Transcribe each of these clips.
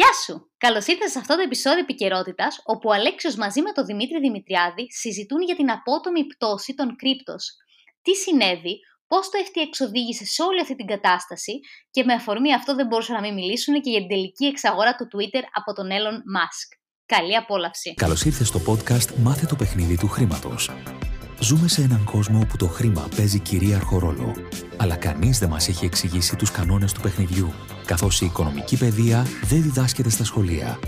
Γεια σου! Καλώς ήρθατε σε αυτό το επεισόδιο επικαιρότητας, όπου ο Αλέξιος μαζί με τον Δημήτρη Δημητριάδη συζητούν για την απότομη πτώση των κρύπτος. Τι συνέβη, πώς το FTX οδήγησε σε όλη αυτή την κατάσταση και με αφορμή αυτό δεν μπορούσαν να μην μιλήσουν και για την τελική εξαγορά του Twitter από τον Elon Musk. Καλή απόλαυση! Καλώς ήρθες στο podcast Μάθε το παιχνίδι του χρήματος. Ζούμε σε έναν κόσμο όπου το χρήμα παίζει κυρίαρχο ρόλο. Αλλά κανείς δεν μας έχει εξηγήσει τους κανόνες του παιχνιδιού, καθώς η οικονομική παιδεία δεν διδάσκεται στα σχολεία.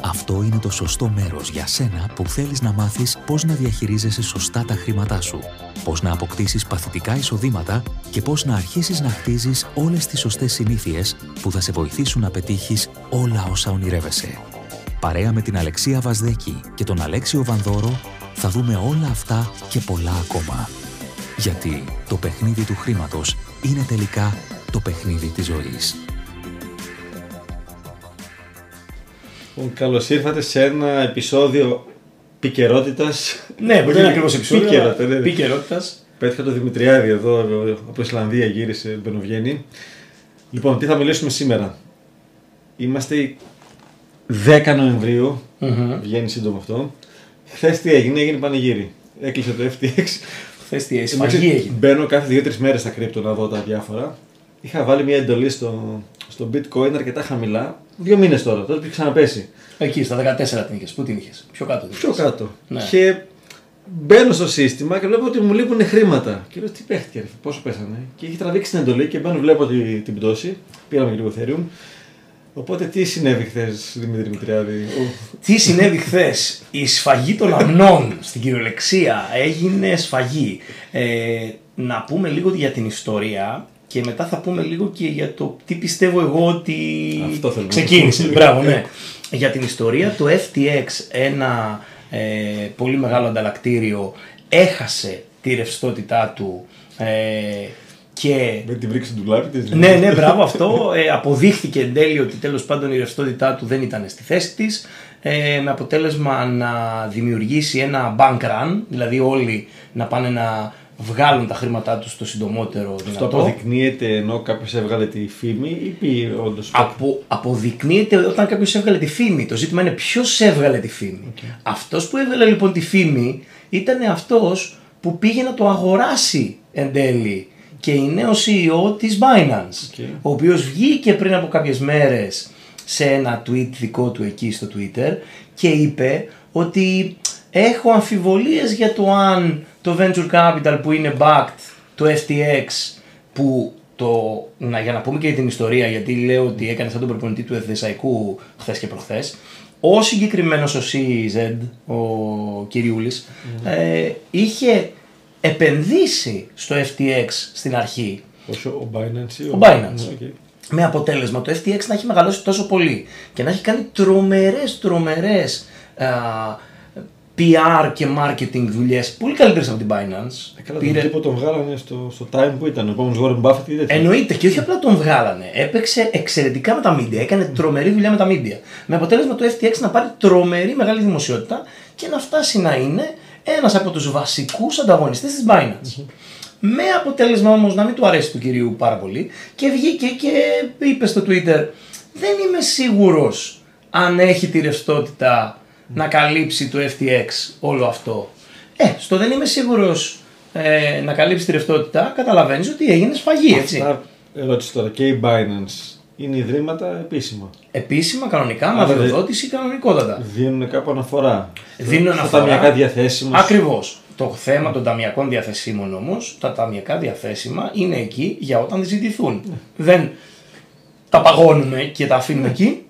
Αυτό είναι το σωστό μέρος για σένα που θέλεις να μάθεις πώς να διαχειρίζεσαι σωστά τα χρήματά σου, πώς να αποκτήσεις παθητικά εισοδήματα και πώς να αρχίσεις να χτίζεις όλες τις σωστές συνήθειες που θα σε βοηθήσουν να πετύχεις όλα όσα ονειρεύεσαι. Παρέα με την Αλεξία Βασδέκη και τον Αλέξιο Βανδόρο θα δούμε όλα αυτά και πολλά ακόμα. Γιατί το παιχνίδι του χρήματος είναι τελικά το παιχνίδι της ζωής. Λοιπόν, Καλώς ήρθατε σε ένα επεισόδιο πικαιρότητας. Ναι, μπορεί να είναι ακριβώς επεισόδιο. Πίκαιρα, ναι. Πικαιρότητας. Πέτυχα το Δημητριάδη εδώ από Ισλανδία, γύρισε, μπαινοβγαίνει. Λοιπόν, τι θα μιλήσουμε σήμερα; Είμαστε 10 νοεμβριου βγαίνει σύντομο αυτό. Χθε τι έγινε, έγινε πανηγύρι. Έκλεισε το FTX. Χθε τι έγινε, σφαγή έγινε. Μπαίνω κάθε 2-3 μέρες στα κρύπτο να δω τα διάφορα. Είχα βάλει μια εντολή στο, στο bitcoin αρκετά χαμηλά. Δύο μήνες τώρα, τότε που είχε ξαναπέσει. Εκεί στα 14 την είχες. Πού την είχες, πιο κάτω. την Πιο είχες. κάτω. Ναι. Και μπαίνω στο σύστημα και βλέπω ότι μου λείπουν χρήματα. Και λέω τι παίχτηκε, ρε, πόσο πέσανε. Και έχει τραβήξει την εντολή και μπαίνω, βλέπω τη, την πτώση. Πήραμε και λίγο Ethereum. Οπότε τι συνέβη χθες, Δημήτρη Μητριάδη; Ο- Τι συνέβη χθες, η σφαγή των αμνών στην κυριολεξία έγινε σφαγή. Ε, να πούμε λίγο για την ιστορία και μετά θα πούμε λίγο και για το τι πιστεύω εγώ ότι Αυτό θέλω να ξεκίνησε. πούμε. Μπράβο, ναι. για την ιστορία, το FTX, ένα ε, πολύ μεγάλο ανταλλακτήριο, έχασε τη ρευστότητά του ε, και Με την βρήξη του λάπη της. ναι, ναι, μπράβο αυτό. Ε, αποδείχθηκε εν τέλει ότι τέλος πάντων η ρευστότητά του δεν ήταν στη θέση της ε, με αποτέλεσμα να δημιουργήσει ένα bank run, δηλαδή όλοι να πάνε να βγάλουν τα χρήματά τους το συντομότερο Αυτό δυνατό. αποδεικνύεται ένα κάποιος έβγαλε τη φήμη ή πει όντως. Απο, αποδεικνύεται όταν κάποιος έβγαλε τη φήμη. Το ζήτημα είναι ποιος έβγαλε τη φήμη. Αυτός που έβγαλε λοιπόν τη φήμη ήταν αυτός που πήγε να το αγοράσει εν τέλει και είναι ο CEO της Binance, Ok. ο οποίος βγήκε πριν από κάποιες μέρες σε ένα tweet δικό του εκεί στο Twitter και είπε ότι έχω αμφιβολίες για το αν το venture capital που είναι backed, το FTX, που το, να, για να πούμε και την ιστορία, γιατί λέω ότι έκανε σαν τον προπονητή του Εθνικού χθες και προχθές. Ο συγκεκριμένος ο CZ, ο κυριούλης ε, είχε επενδύσει στο FTX στην αρχή. Όσο ο Binance. ή Ο Binance. Ναι, οκ. Με αποτέλεσμα το FTX να έχει μεγαλώσει τόσο πολύ και να έχει κάνει τρομερές, τρομερές α, PR και marketing δουλειές πολύ καλύτερες από την Binance. Ε, Καλά, τον τύπο τον βγάλανε στο, στο time που ήταν. Ο επόμενος Warren Buffett ή τέτοιο. Εννοείται και όχι απλά τον βγάλανε. Έπαιξε εξαιρετικά με τα media. Έκανε τρομερή δουλειά με τα media. Με αποτέλεσμα το FTX να πάρει τρομερή μεγάλη δημοσιότητα και να φτάσει να είναι ένας από τους βασικούς ανταγωνιστές της Binance. Με αποτέλεσμα όμως να μην του αρέσει του κυρίου πάρα πολύ και βγήκε και είπε στο Twitter: Δεν είμαι σίγουρος αν έχει τη ρευστότητα να καλύψει το FTX όλο αυτό. Ε, στο δεν είμαι σίγουρος ε, να καλύψει τη ρευστότητα, καταλαβαίνεις ότι έγινε σφαγή, έτσι. Αυτά, ερώτηση τώρα. Και η Binance είναι ιδρύματα επίσημα. Επίσημα, κανονικά, με Άρα, δε- αδειοδότηση κανονικότατα. Δίνουν κάπου αναφορά. Δίνουν Στα αναφορά. ταμιακά διαθέσιμα. Ακριβώς. Το θέμα των ταμιακών διαθεσίμων όμως, τα ταμιακά διαθέσιμα είναι εκεί για όταν ζητηθούν. Δεν τα παγώνουμε και τα αφήνουμε εκεί.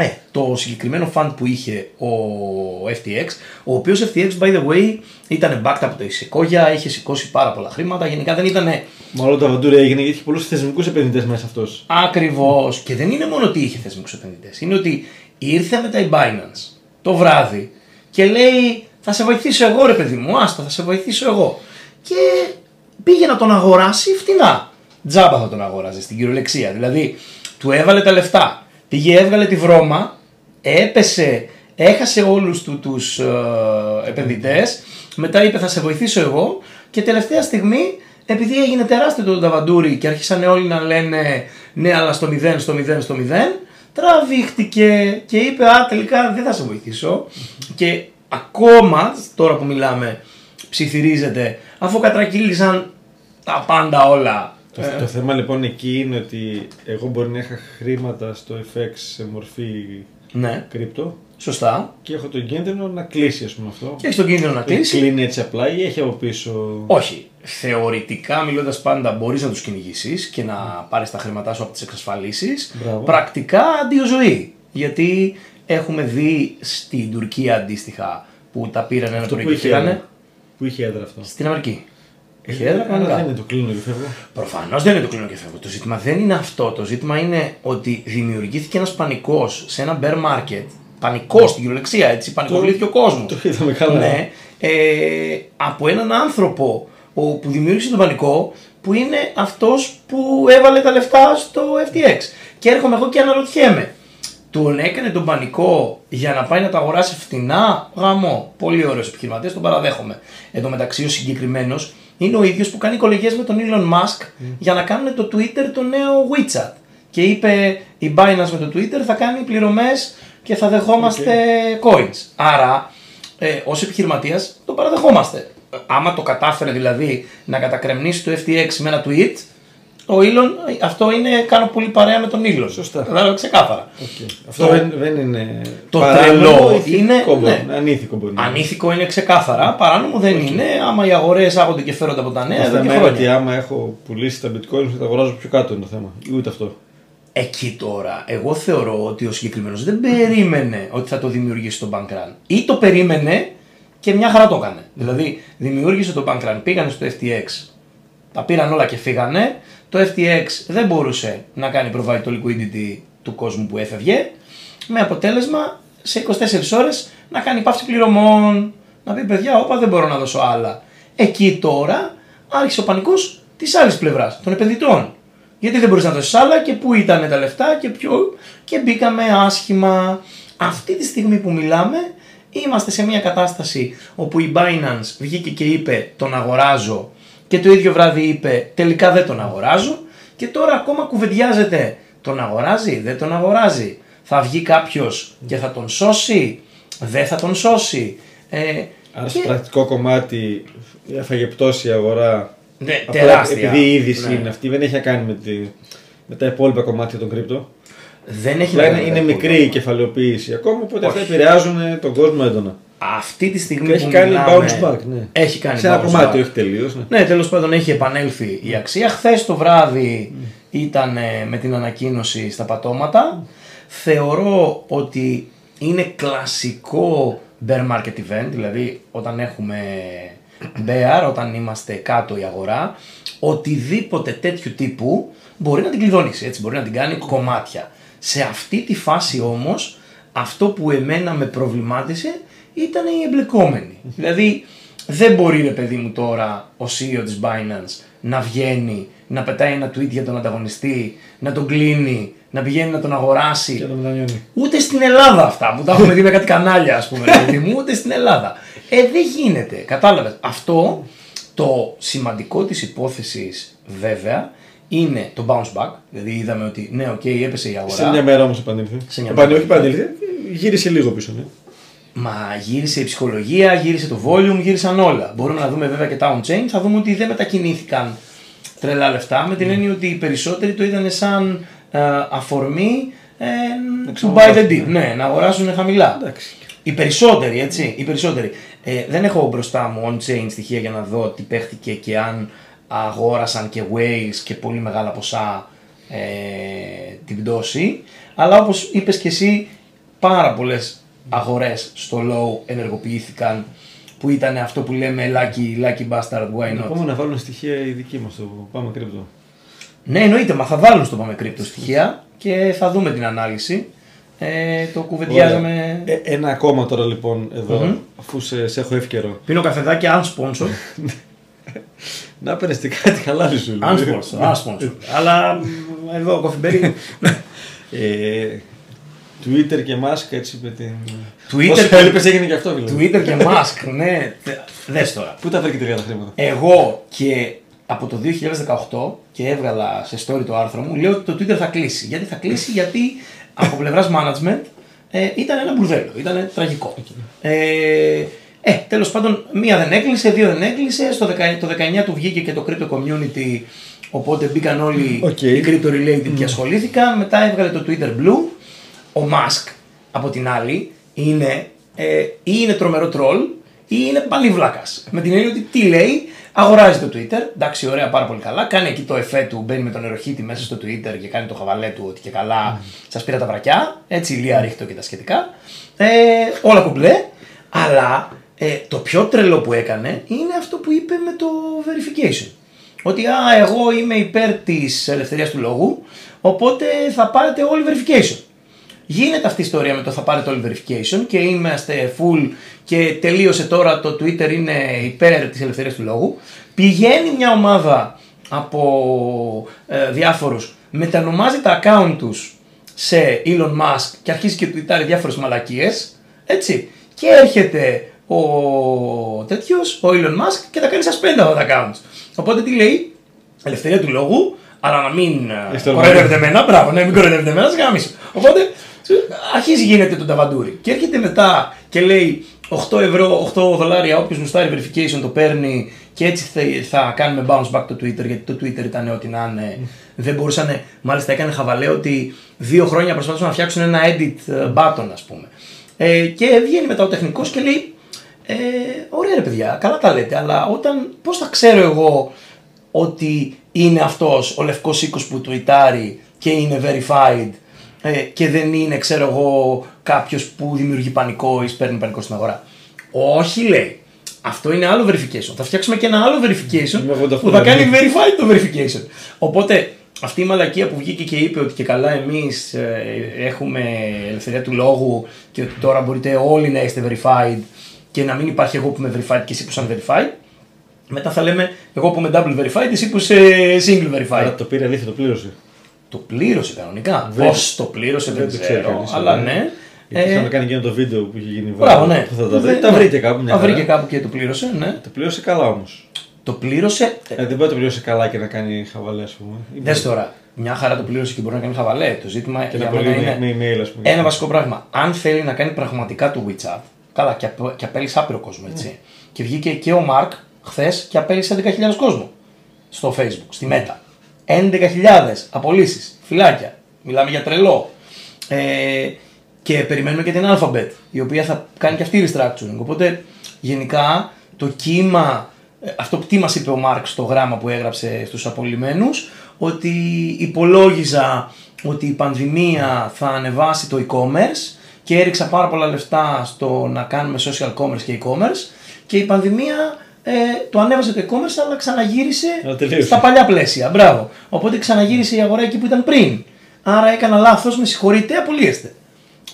Ε, το συγκεκριμένο fund που είχε ο FTX, ο οποίος FTX by the way ήταν backed από το Sequoia, είχε σηκώσει πάρα πολλά χρήματα. Γενικά δεν ήταν Μάλλον το αβαντούρι έγινε γιατί είχε πολλούς θεσμικούς επενδυτές μέσα αυτός. Ακριβώς. Και δεν είναι μόνο ότι είχε θεσμικούς επενδυτές. Είναι ότι ήρθε μετά η Binance το βράδυ και λέει Θα σε βοηθήσω εγώ, ρε παιδί μου, άστα, θα σε βοηθήσω εγώ. Και πήγε να τον αγοράσει φτηνά. Τζάμπα θα τον αγόραζε στην κυριολεξία. Δηλαδή, του έβαλε τα λεφτά. Πήγε, έβγαλε τη βρώμα, έπεσε, έχασε όλους του τους ε, επενδυτές, μετά είπε θα σε βοηθήσω εγώ και τελευταία στιγμή επειδή έγινε τεράστιο το ταβαντούρι και άρχισαν όλοι να λένε ναι αλλά στο 0, στο 0, στο 0, τραβήχτηκε και είπε Α, τελικά δεν θα σε βοηθήσω. Και ακόμα τώρα που μιλάμε, ψιθυρίζεται αφού κατρακύλησαν τα πάντα όλα. Το, Ε, το θέμα λοιπόν εκεί είναι ότι εγώ μπορεί να είχα χρήματα στο FX σε μορφή ναι, κρύπτο σωστά. και έχω τον κίνδυνο να κλείσει ας πούμε αυτό. Και έχεις τον κίνδυνο να Δεν κλείσει. κλείνει έτσι απλά ή έχει από πίσω; Όχι. Θεωρητικά μιλώντας πάντα μπορείς να τους κυνηγήσεις και να πάρεις τα χρήματά σου από τις εξασφαλίσεις. Μπράβο. Πρακτικά αντίο ζωή. Γιατί έχουμε δει στην Τουρκία αντίστοιχα που τα πήραν ένα Αυτό πρωί που και είχε, φύγανε. που είχε έδρα αυτό. Στην Αμερική. Έχει Ε, έδρα άρα κανονικά. δεν είναι το κλείνω και φεύγω. Προφανώς δεν είναι το κλείνω και φεύγω. Το ζήτημα δεν είναι αυτό. Το ζήτημα είναι ότι δημιουργήθηκε ένας πανικός σε ένα bear market. Πανικός στην κυριολεξία, έτσι. Πανικοβλήθηκε ο κόσμος. Το είδαμε καλά. Ναι, ε, από έναν άνθρωπο ο, που δημιούργησε τον πανικό που είναι αυτός που έβαλε τα λεφτά στο FTX. Και έρχομαι εγώ και αναρωτιέμαι. Τον έκανε τον πανικό για να πάει να τα αγοράσει φτηνά; Γαμό. Πολύ ωραίος επιχειρηματίας, τον παραδέχομαι. Εν τω μεταξύ ο συγκεκριμένος είναι ο ίδιος που κάνει κολεγίε με τον Elon Musk για να κάνουν το Twitter το νέο WeChat. Και είπε η Binance με το Twitter θα κάνει πληρωμές και θα δεχόμαστε coins. Άρα ε, ως επιχειρηματίας το παραδεχόμαστε. Ε, Άμα το κατάφερε δηλαδή να κατακρεμνήσει το FTX με ένα tweet, ο Elon, ε, αυτό είναι κάνω πολύ παρέα με τον Elon. Σωστά. Κατάλαβα ξεκάθαρα. Οκ. Αυτό Το- δεν, δεν είναι. το παράνομο, τρελό ηθικό είναι- μπορεί ναι. να- Ανήθικο μπορεί να είναι. Ανήθικο είναι ξεκάθαρα, παράνομο δεν είναι. Άμα οι αγορές άγονται και φέρονται από τα νέα, Το εδώ και θέμα είναι ότι χρόνια. άμα έχω πουλήσει τα bitcoin θα τα αγοράζω πιο κάτω είναι το θέμα. Ή Ούτε αυτό. Εκεί τώρα, εγώ θεωρώ ότι ο συγκεκριμένος δεν περίμενε ότι θα το δημιουργήσει το bank run. Ή το περίμενε και μια χαρά το έκανε. Δηλαδή, δημιούργησε το bank run, πήγανε στο FTX, τα πήραν όλα και φύγανε. Το FTX δεν μπορούσε να κάνει provide το liquidity του κόσμου που έφευγε. Με αποτέλεσμα σε 24 ώρες να κάνει πάυση πληρωμών. Να πει παιδιά, όπα δεν μπορώ να δώσω άλλα. Εκεί τώρα άρχισε ο πανικός της άλλης πλευράς, των επενδυτών. Γιατί δεν μπορείς να δώσεις άλλα και πού ήταν τα λεφτά και ποιο. Και μπήκαμε άσχημα. Αυτή τη στιγμή που μιλάμε είμαστε σε μια κατάσταση όπου η Binance βγήκε και είπε τον αγοράζω και το ίδιο βράδυ είπε τελικά δεν τον αγοράζω και τώρα ακόμα κουβεντιάζεται τον αγοράζει, δεν τον αγοράζει. Θα βγει κάποιος και θα τον σώσει, δεν θα τον σώσει. Ε, Άρα και- στο πρακτικό κομμάτι έφαγε πτώση η αγορά. Ναι, Απλά τεράστια. Επειδή η είδηση Ναι. είναι αυτή, δεν έχει να κάνει με, τη, με τα υπόλοιπα κομμάτια των κρύπτο. Δεν έχει Απλά να είναι, κάνει είναι με τα μικρή η υπόλοιπα. κεφαλαιοποίηση ακόμα, οπότε αυτά Όχι. επηρεάζουν τον κόσμο έντονα. Αυτή τη στιγμή Και έχει που κάνει μιλάμε, bounce back, ναι. Έχει κάνει Σε ένα bounce κομμάτι, back. όχι τελείως. Ναι. Ναι, τέλος πάντων έχει επανέλθει η αξία. Χθες το βράδυ ήταν ε, με την ανακοίνωση στα πατώματα. Θεωρώ ότι είναι κλασικό bear market event, δηλαδή όταν έχουμε bear, όταν είμαστε κάτω η αγορά, οτιδήποτε τέτοιου τύπου μπορεί να την κλειδώνεις, έτσι, μπορεί να την κάνει κομμάτια. Σε αυτή τη φάση όμως, αυτό που εμένα με προβλημάτισε ήταν οι εμπλεκόμενοι. δηλαδή, δεν μπορεί ρε παιδί μου τώρα ο CEO της Binance να βγαίνει, να πετάει ένα tweet για τον ανταγωνιστή, να τον κλείνει, να πηγαίνει να τον αγοράσει. Και να μετανιώνει. Ούτε στην Ελλάδα αυτά που τα έχουμε δει με κάτι κανάλια, ας πούμε, ρε παιδί μου, ούτε στην Ελλάδα. Ε, δεν γίνεται. Κατάλαβες. Αυτό το σημαντικό της υπόθεσης, βέβαια, είναι το bounce back. Δηλαδή, είδαμε ότι ναι, οκ, έπεσε η αγορά. Σε μια μέρα όμως επανήλθε. Σε μια Επανε- μέρα. όχι επανήλθε, γύρισε λίγο πίσω. Ναι. Μα γύρισε η ψυχολογία, γύρισε το volume, γύρισαν όλα. Μπορούμε να δούμε βέβαια και τα on-chain, θα δούμε ότι δεν μετακινήθηκαν τρελά λεφτά με την έννοια ότι οι περισσότεροι το είδαν σαν ε, αφορμή ε, to buy the dip. Ναι, να αγοράσουν χαμηλά. Εντάξει. Οι περισσότεροι, έτσι. Οι περισσότεροι. Ε, δεν έχω μπροστά μου on-chain στοιχεία για να δω τι παίχτηκε και αν αγόρασαν και whales και πολύ μεγάλα ποσά ε, την πτώση. Αλλά όπως είπες και εσύ, πάρα πολλές αγορές στο low ενεργοποιήθηκαν που ήταν αυτό που λέμε lucky, lucky bastard, why Να not; πούμε να βάλουν στοιχεία οι δικοί μας στο πάμε κρύπτο. Ναι, εννοείται, μα θα βάλουν στο πάμε κρύπτο στοιχεία και θα δούμε την ανάλυση. Ε, το κουβεντιάζαμε. Ωραία. Ε, ένα ακόμα τώρα λοιπόν εδώ, Μμμ. αφού σε, σε έχω εύκαιρο. Πίνω καφεδάκι unsponsor. Να παίρνει και κάτι χαλάλι σου. δηλαδή. Unsponsor, unsponsor. Αλλά μ, εδώ κοφιμπέρι. Ε, Twitter και Musk έτσι με την. Twitter Όσο και- έλειπες έγινε και αυτό δηλαδή. Twitter και Musk, ναι. Δες τώρα. Πού τα βρήκε τελικά τα χρήματα; Εγώ και από το 2018 και έβγαλα σε story το άρθρο μου, λέω ότι το Twitter θα κλείσει. Γιατί θα κλείσει, γιατί από πλευράς management ε, ήταν ένα μπουρδέλο. Ήταν τραγικό. Ε, ε, τέλος πάντων, μία δεν έκλεισε, δύο δεν έκλεισε. Στο 19, το 19 του βγήκε και το crypto community. Οπότε μπήκαν όλοι Okay. οι crypto related και ασχολήθηκαν. Μετά έβγαλε το Twitter Blue. Ο Musk από την άλλη είναι ε, ή είναι τρομερό τρόλ ή είναι πάλι βλάκας. Με την έννοια ότι τι λέει, αγοράζει το Twitter. Εντάξει, ωραία, πάρα πολύ καλά. Κάνει εκεί το εφέ του, μπαίνει με τον νεροχύτη μέσα στο Twitter και κάνει το χαβαλέ του ότι και καλά σας πήρα τα βρακιά. Έτσι, ηλία ρίχτω και τα σχετικά. Ε, όλα κουμπλέ. Αλλά ε, το πιο τρελό που έκανε είναι αυτό που είπε με το verification. Ότι α, εγώ είμαι υπέρ της ελευθερίας του λόγου, οπότε θα πάρετε όλοι verification. Γίνεται αυτή η ιστορία με το θα πάρετε όλοι verification και είμαστε full και τελείωσε τώρα το Twitter είναι υπέρ της ελευθερίας του λόγου. Πηγαίνει μια ομάδα από ε, διάφορους, μετανομάζει τα account τους σε Elon Musk και αρχίζει και τουιτάρει διάφορες μαλακίες, έτσι. Και έρχεται ο τέτοιος, ο Elon Musk και τα κάνει suspend αυτά τα accounts. Οπότε τι λέει, ελευθερία του λόγου, αλλά να μην ε, Έχεις το κοροϊδεύετε εμένα, μπράβο, ναι, μην κοροϊδεύετε εμένα, γάμισο. Οπότε αρχίζει γίνεται το ταβαντούρι. Και έρχεται μετά και λέει 8 ευρώ, 8 δολάρια, όποιος γουστάρει verification το παίρνει και έτσι θα, θα κάνουμε bounce back το Twitter, γιατί το Twitter ήταν ό,τι να είναι. Δεν μπορούσαν, μάλιστα έκανε χαβαλέ ότι δύο χρόνια προσπαθούσαν να φτιάξουν ένα edit ε, button, ας πούμε. Ε, και βγαίνει μετά ο τεχνικός και λέει: ε, Ωραία, ρε παιδιά, καλά τα λέτε, αλλά όταν, πώς θα ξέρω εγώ ότι είναι αυτός ο λευκός οίκος που τουιτάρει και είναι verified ε, και δεν είναι, ξέρω εγώ, κάποιος που δημιουργεί πανικό ή σπέρνει πανικό στην αγορά. Όχι, λέει. Αυτό είναι άλλο verification. Θα φτιάξουμε και ένα άλλο verification Με Vodafone, που θα κάνει ναι. verified το verification. Οπότε αυτή η μαλακία που βγήκε και είπε ότι και καλά εμείς ε, έχουμε ελευθερία του λόγου και ότι τώρα μπορείτε όλοι να είστε verified και να μην υπάρχει εγώ που είμαι verified και εσύ που είσαι unverified. Μετά θα λέμε εγώ που είμαι double verified, εσύ που είσαι single verified. Αλλά το πήρε αλήθεια, το πλήρωσε. Το πλήρωσε κανονικά. Δεν- Πώς το πλήρωσε δεν, Δεν το ξέρει ξέρω. κανείς, αλλά αλλά ναι. Γιατί Ε, είχαμε κάνει εκείνο το βίντεο που είχε γίνει Μπράβο, viral, ναι. που Θα τα, βρει, Δεν- τα ναι. βρήκε κάπου. Μια Τα βρήκε χαρά. κάπου και το πλήρωσε, ναι. Το πλήρωσε καλά όμως. Το πλήρωσε. ε, Ε, δεν μπορεί να το πληρώσει καλά και να κάνει χαβαλέ, ας πούμε. Ή Δες τώρα, μια χαρά το πλήρωσε και μπορεί να κάνει χαβαλέ. Το ζήτημα Και για να μένα μπορεί είναι με, με email, ας πούμε. ένα βασικό πράγμα. Αν θέλει να κάνει πραγματικά το WeChat, καλά και, απ- και απέλησε άπειρο κόσμο έτσι. Και βγήκε και ο Μαρκ χθες και απέλησε 11.000 κόσμο στο Facebook, στη Meta. 11.000 απολύσεις, φυλάκια. Μιλάμε για τρελό. Ε, και περιμένουμε και την Alphabet, η οποία θα κάνει και αυτή restructuring. Οπότε γενικά το κύμα, ε, αυτό που τι μας είπε ο Μάρκ στο γράμμα που έγραψε στους απολυμμένους, ότι υπολόγιζα ότι η πανδημία θα ανεβάσει το e-commerce και έριξα πάρα πολλά λεφτά στο να κάνουμε social commerce και e-commerce και η πανδημία ε, το ανέβασε το e-commerce αλλά ξαναγύρισε Αλλά τελείωσε. στα παλιά πλαίσια. Μπράβο. Οπότε ξαναγύρισε η αγορά εκεί που ήταν πριν. Άρα έκανα λάθος, με συγχωρείτε, απολύεστε.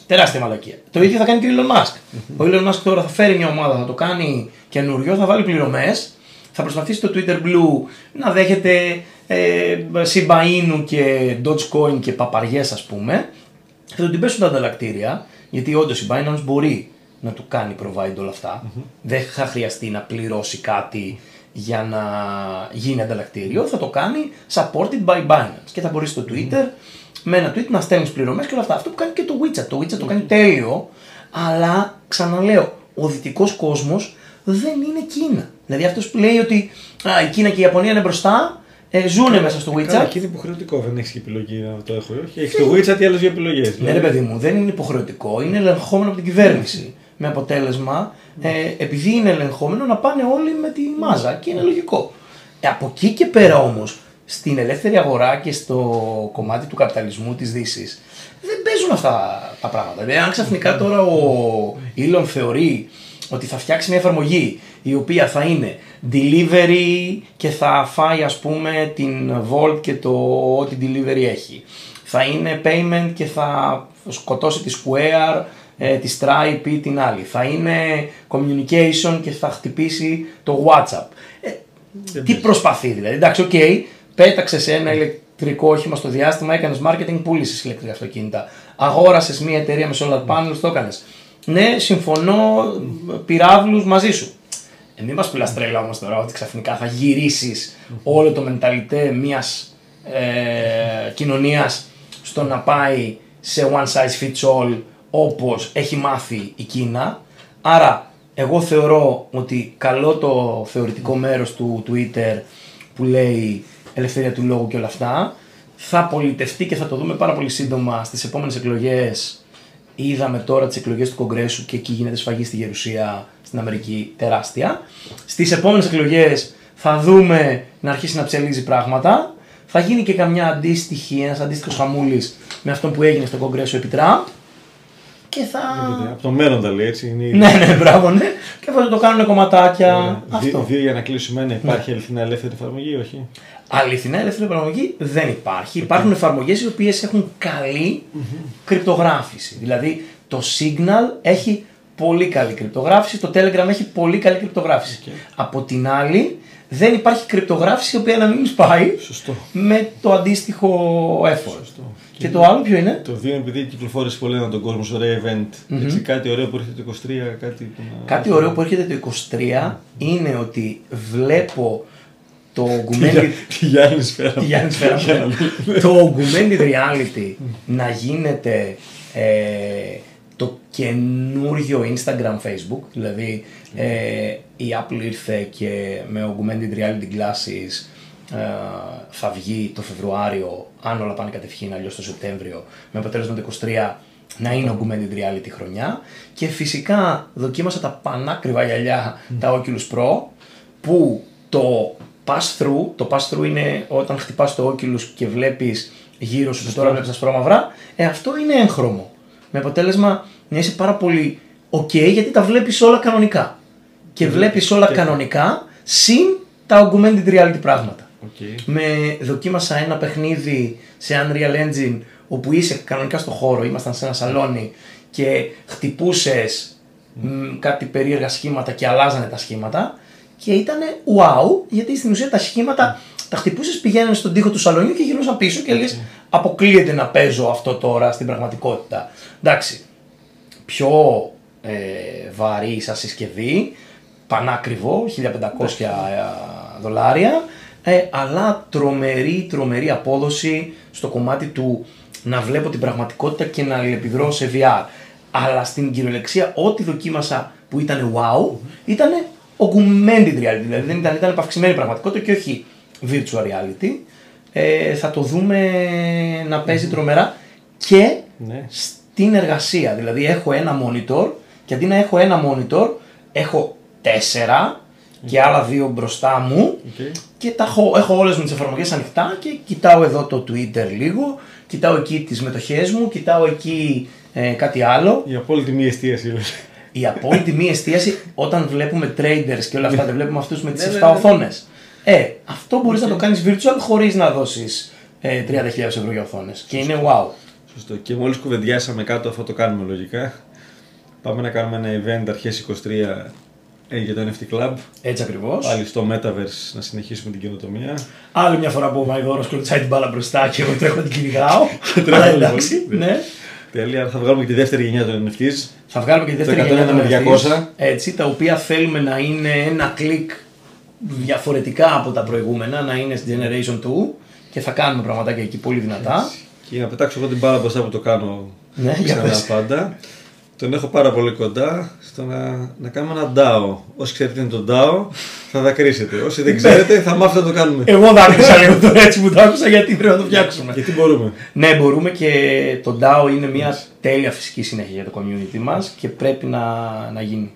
Τεράστια μαλακία. Το ίδιο θα κάνει και ο Elon Musk. Ο Elon Musk τώρα θα φέρει μια ομάδα, θα το κάνει καινούριο, θα βάλει πληρωμές, θα προσπαθήσει το Twitter Blue να δέχεται ε, Shiba Inu και Dogecoin και παπαριές, ας πούμε. Θα του την πέσουν τα ανταλλακτήρια, γιατί όντως η Binance μπορεί να του κάνει provide όλα αυτά. Δεν θα χρειαστεί να πληρώσει κάτι για να γίνει ανταλλακτήριο. Θα το κάνει supported by Binance. Και θα μπορεί στο Twitter με ένα tweet να στέλνεις πληρωμές και όλα αυτά. Αυτό που κάνει και το WeChat. Το WeChat το κάνει τέλειο, αλλά ξαναλέω, ο δυτικός κόσμος δεν είναι Κίνα. Δηλαδή αυτός που λέει ότι α, η Κίνα και η Ιαπωνία είναι μπροστά, ε, ζούνε μέσα στο Καλά, WeChat. εκεί είναι υποχρεωτικό, δεν έχεις επιλογή να το έχω. Όχι, έχεις το WeChat ή άλλες δύο επιλογές. Ναι, ρε παιδί μου, δεν είναι υποχρεωτικό, είναι ελεγχόμενο από την κυβέρνηση. Με αποτέλεσμα, ε, επειδή είναι ελεγχόμενο, να πάνε όλοι με τη μάζα και είναι λογικό. Ε, από εκεί και πέρα όμως, στην ελεύθερη αγορά και στο κομμάτι του καπιταλισμού της Δύσης, δεν παίζουν αυτά τα πράγματα. Δηλαδή, αν ξαφνικά τώρα ο Elon θεωρεί ότι θα φτιάξει μια εφαρμογή η οποία θα είναι delivery και θα φάει ας πούμε την Volt και το ό,τι delivery έχει. Θα είναι payment και θα σκοτώσει τη Square, ε, τη Stripe ή την άλλη. Θα είναι communication και θα χτυπήσει το WhatsApp. Ε, τι προσπαθεί δηλαδή. Εντάξει, οκ, πέταξες σε ένα ηλεκτρικό όχημα στο διάστημα, έκανες marketing, πούλησες ηλεκτρικά αυτοκίνητα. Αγόρασες μια εταιρεία με solar panels, το έκανες. Ναι, συμφωνώ, πυραύλους μαζί σου. Ε, μην μας πουλάς τρέλα όμως τώρα ότι ξαφνικά θα γυρίσεις όλο το μενταλιτέ μιας ε, κοινωνίας στο να πάει σε one size fits all όπως έχει μάθει η Κίνα. Άρα εγώ θεωρώ ότι καλό το θεωρητικό μέρος του Twitter που λέει ελευθερία του λόγου και όλα αυτά θα πολιτευτεί και θα το δούμε πάρα πολύ σύντομα στις επόμενες εκλογές. Είδαμε τώρα τις εκλογές του Κογκρέσου και εκεί γίνεται σφαγή στη Γερουσία στην Αμερική τεράστια. Στις επόμενες εκλογές θα δούμε να αρχίσει να ψελίζει πράγματα. Θα γίνει και καμιά αντίστοιχη, ένας αντίστοιχος χαμούλης με αυτό που έγινε στο Κογκρέσο επί Τραμπ και θα. Από το μέλλον τα λέει έτσι. Είναι... Ναι, ναι, μπράβο, ναι. Και θα το κάνουν κομματάκια. Αυτό. Δύο για να κλείσουμε ένα. Υπάρχει ναι. αληθινά ελεύθερη εφαρμογή, όχι; Αληθινά ελεύθερη εφαρμογή δεν υπάρχει. Υπάρχουν εφαρμογές οι οποίες έχουν καλή κρυπτογράφηση. Δηλαδή το Signal έχει πολύ καλή κρυπτογράφηση, το Telegram έχει πολύ καλή κρυπτογράφηση. Από την άλλη, δεν υπάρχει κρυπτογράφηση η οποία να μην σπάει Σωστό. με το αντίστοιχο effort. Και, το άλλο ποιο είναι; Το δύο επειδή κυκλοφόρησε πολύ ανά τον κόσμο στο Ray Event. Έτσι, κάτι ωραίο που έρχεται το 23. Κάτι, που να... κάτι ωραίο που έρχεται το 23 είναι ότι βλέπω το augmented. Τι Γιάννη σφαίρα. Το augmented reality να γίνεται ε, το καινούριο Instagram Facebook. Δηλαδή ε, η Apple ήρθε και με augmented reality glasses ε, θα βγει το Φεβρουάριο, αν όλα πάνε κατευχήν, αλλιώς το Σεπτέμβριο, με αποτέλεσμα το 23 να είναι augmented reality χρονιά. Και φυσικά δοκίμασα τα πανάκριβα γυαλιά, τα Oculus Pro, που το pass through, το pass through είναι όταν χτυπάς το Oculus και βλέπεις γύρω σου, τώρα βλέπεις ασπρόμαυρα, ε, αυτό είναι έγχρωμο. Με αποτέλεσμα να είσαι πάρα πολύ ok γιατί τα βλέπεις όλα κανονικά. Και βλέπεις όλα κανονικά, συν τα augmented reality πράγματα. Okay. Με δοκίμασα ένα παιχνίδι σε Unreal Engine όπου είσαι κανονικά στο χώρο, ήμασταν σε ένα σαλόνι και χτυπούσες κάτι περίεργα σχήματα και αλλάζανε τα σχήματα και ήταν wow γιατί στην ουσία τα σχήματα τα χτυπούσες πηγαίνανε στον τοίχο του σαλονιού και γυρνούσαν πίσω και λες αποκλείεται να παίζω αυτό τώρα στην πραγματικότητα. Εντάξει, πιο ε, βαρύ σαν συσκευή, πανάκριβο, 1500 δολάρια, ε, αλλά τρομερή, τρομερή απόδοση στο κομμάτι του να βλέπω την πραγματικότητα και να αλληλεπιδρώ σε VR. Αλλά στην κυριολεξία ό,τι δοκίμασα που ήταν wow, ήταν augmented reality, δηλαδή δεν ήταν, ήταν επαυξημένη πραγματικότητα και όχι virtual reality. Ε, θα το δούμε να παίζει τρομερά και ναι. στην εργασία. Δηλαδή έχω ένα monitor και αντί να έχω ένα monitor έχω τέσσερα και άλλα δύο μπροστά μου και τα έχω, έχω όλες μου τις εφαρμογές ανοιχτά και κοιτάω εδώ το Twitter λίγο, κοιτάω εκεί τις μετοχές μου, κοιτάω εκεί ε, κάτι άλλο. Η απόλυτη μη εστίαση. Η απόλυτη μη εστίαση όταν βλέπουμε traders και όλα αυτά, δεν βλέπουμε αυτούς με τις 7 ναι, ναι, ναι. οθόνες. Ε, αυτό μπορείς να το κάνεις virtual χωρίς να δώσεις ε, 30.000 ευρώ για οθόνες και είναι wow. Σωστό. Και μόλις κουβεντιάσαμε κάτω αυτό το κάνουμε λογικά. Πάμε να κάνουμε ένα event αρχές 23 ε, για το NFT Club. Έτσι ακριβώς. Πάλι στο Metaverse να συνεχίσουμε την καινοτομία. Άλλη μια φορά που ο Μαϊδόρος κλωτσάει την μπάλα μπροστά και εγώ τρέχω την κυνηγάω. Αλλά εντάξει, ναι. Τέλεια. Θα βγάλουμε και τη δεύτερη γενιά των NFTs. Θα βγάλουμε και τη δεύτερη γενιά των NFTs. Έτσι, τα οποία θέλουμε να είναι ένα κλικ διαφορετικά από τα προηγούμενα, να είναι στη Generation 2 και θα κάνουμε πραγματάκια εκεί πολύ δυνατά. Έτσι. Και να πετάξω εγώ την μπάλα μπροστά που το κάνω ναι, ξανά πάντα. Τον έχω πάρα πολύ κοντά στο να, να κάνουμε ένα DAO. Όσοι ξέρετε τι είναι το DAO, θα δακρύσετε. Όσοι δεν ξέρετε, θα μάθετε να το κάνουμε. Εγώ δάκρυσα λίγο τώρα έτσι που το άκουσα γιατί πρέπει να το φτιάξουμε. Γιατί μπορούμε. Ναι, μπορούμε και το DAO είναι μια τέλεια φυσική συνέχεια για το community μας και πρέπει να, να γίνει.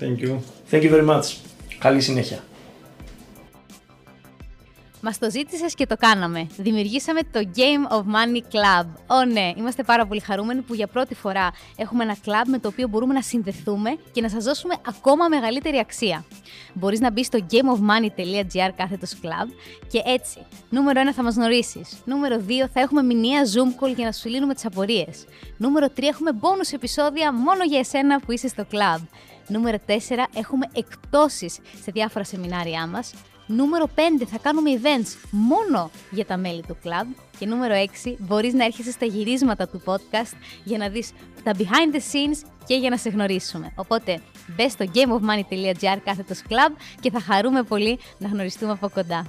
Thank you. Thank you very much. Καλή συνέχεια. Μας το ζήτησες και το κάναμε. Δημιουργήσαμε το Game of Money Club. Ω ναι, είμαστε πάρα πολύ χαρούμενοι που για πρώτη φορά έχουμε ένα club με το οποίο μπορούμε να συνδεθούμε και να σας δώσουμε ακόμα μεγαλύτερη αξία. Μπορείς να μπεις στο gameofmoney.gr κάθετος club και έτσι, νούμερο 1 θα μας γνωρίσεις. Νούμερο 2 θα έχουμε μηνιαία Zoom call για να σου λύνουμε τις απορίες. Νούμερο 3 έχουμε bonus επεισόδια μόνο για εσένα που είσαι στο club. Νούμερο 4 έχουμε εκπτώσεις σε διάφορα σεμινάρια μας. Νούμερο 5 θα κάνουμε events μόνο για τα μέλη του club. Και νούμερο 6 μπορείς να έρχεσαι στα γυρίσματα του podcast για να δεις τα behind the scenes και για να σε γνωρίσουμε. Οπότε μπες στο gameofmoney.gr κάθετος club και θα χαρούμε πολύ να γνωριστούμε από κοντά.